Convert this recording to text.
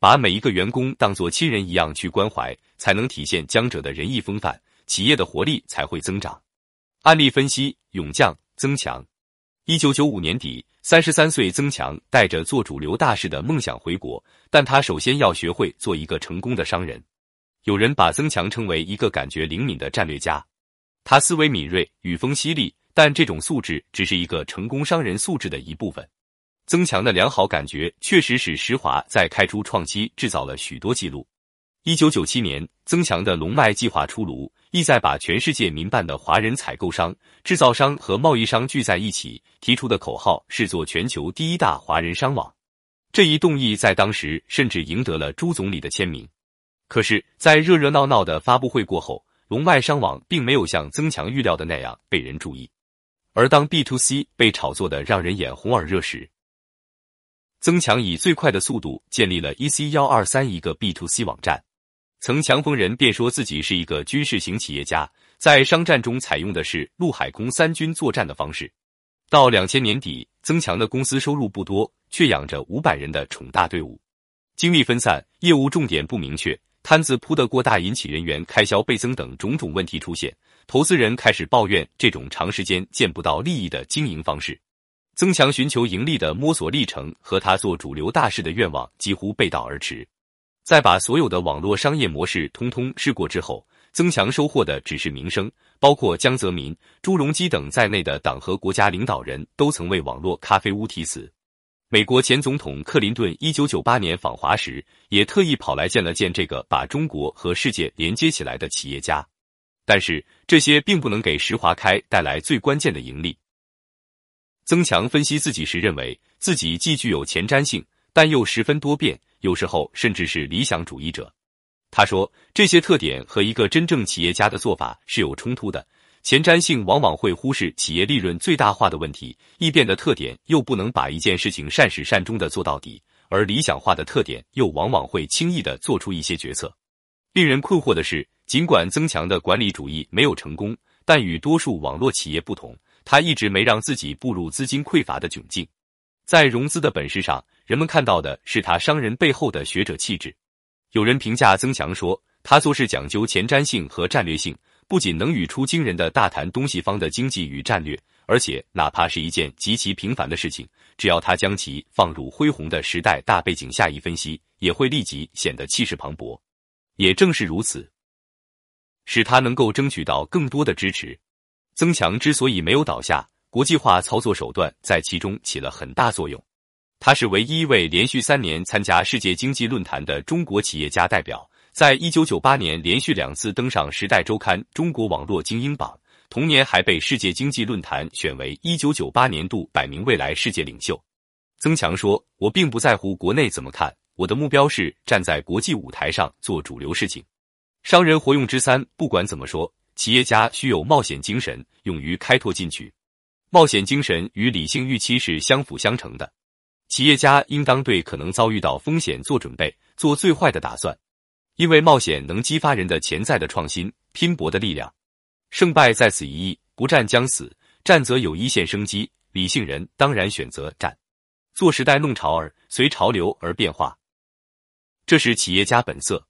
把每一个员工当作亲人一样去关怀，才能体现江浙的仁义风范，企业的活力才会增长。案例分析：勇将曾强。一九九五年底，三十三岁曾强带着做主流大事的梦想回国，但他首先要学会做一个成功的商人。有人把曾强称为一个感觉灵敏的战略家，他思维敏锐，语风犀利，但这种素质只是一个成功商人素质的一部分。曾强的良好感觉确实使石华在开出创期制造了许多记录。一九九七年，曾强的龙脉计划出炉，意在把全世界民办的华人采购商、制造商和贸易商聚在一起，提出的口号是做全球第一大华人商网。这一动议在当时甚至赢得了朱总理的签名。可是，在热热闹闹的发布会过后，龙脉商网并没有像曾强预料的那样被人注意。而当 B to C 被炒作的让人眼红耳热时，曾强以最快的速度建立了 EC 幺二三一个 B to C 网站。曾强逢人便说自己是一个军事型企业家，在商战中采用的是陆海空三军作战的方式。到两千年底，曾强的公司收入不多，却养着五百人的宠大队伍，精力分散，业务重点不明确。摊子铺得过大，引起人员开销倍增等种种问题出现，投资人开始抱怨这种长时间见不到利益的经营方式。曾强寻求盈利的摸索历程和他做主流大事的愿望几乎背道而驰。在把所有的网络商业模式通通试过之后，曾强收获的只是名声。包括江泽民、朱镕基等在内的党和国家领导人都曾为网络咖啡屋题词。美国前总统克林顿一九九八年访华时，也特意跑来见了见这个把中国和世界连接起来的企业家。但是这些并不能给石华开带来最关键的盈利。曾强分析自己时认为，自己既具有前瞻性，但又十分多变，有时候甚至是理想主义者。他说，这些特点和一个真正企业家的做法是有冲突的。前瞻性往往会忽视企业利润最大化的问题，易变的特点又不能把一件事情善始善终的做到底，而理想化的特点又往往会轻易的做出一些决策。令人困惑的是，尽管增强的管理主义没有成功，但与多数网络企业不同，他一直没让自己步入资金匮乏的窘境。在融资的本事上，人们看到的是他商人背后的学者气质。有人评价曾强说，他做事讲究前瞻性和战略性。不仅能语出惊人的大谈东西方的经济与战略，而且哪怕是一件极其平凡的事情，只要他将其放入恢宏的时代大背景下一分析，也会立即显得气势磅礴。也正是如此，使他能够争取到更多的支持。增强之所以没有倒下，国际化操作手段在其中起了很大作用。他是唯一一位连续三年参加世界经济论坛的中国企业家代表。在一九九八年，连续两次登上《时代周刊》中国网络精英榜，同年还被世界经济论坛选为一九九八年度百名未来世界领袖。曾强说：“我并不在乎国内怎么看，我的目标是站在国际舞台上做主流事情。商人活用之三，不管怎么说，企业家需有冒险精神，勇于开拓进取。冒险精神与理性预期是相辅相成的。企业家应当对可能遭遇到风险做准备，做最坏的打算。”因为冒险能激发人的潜在的创新、拼搏的力量，胜败在此一役，不战将死，战则有一线生机。理性人当然选择战，做时代弄潮儿，随潮流而变化，这是企业家本色。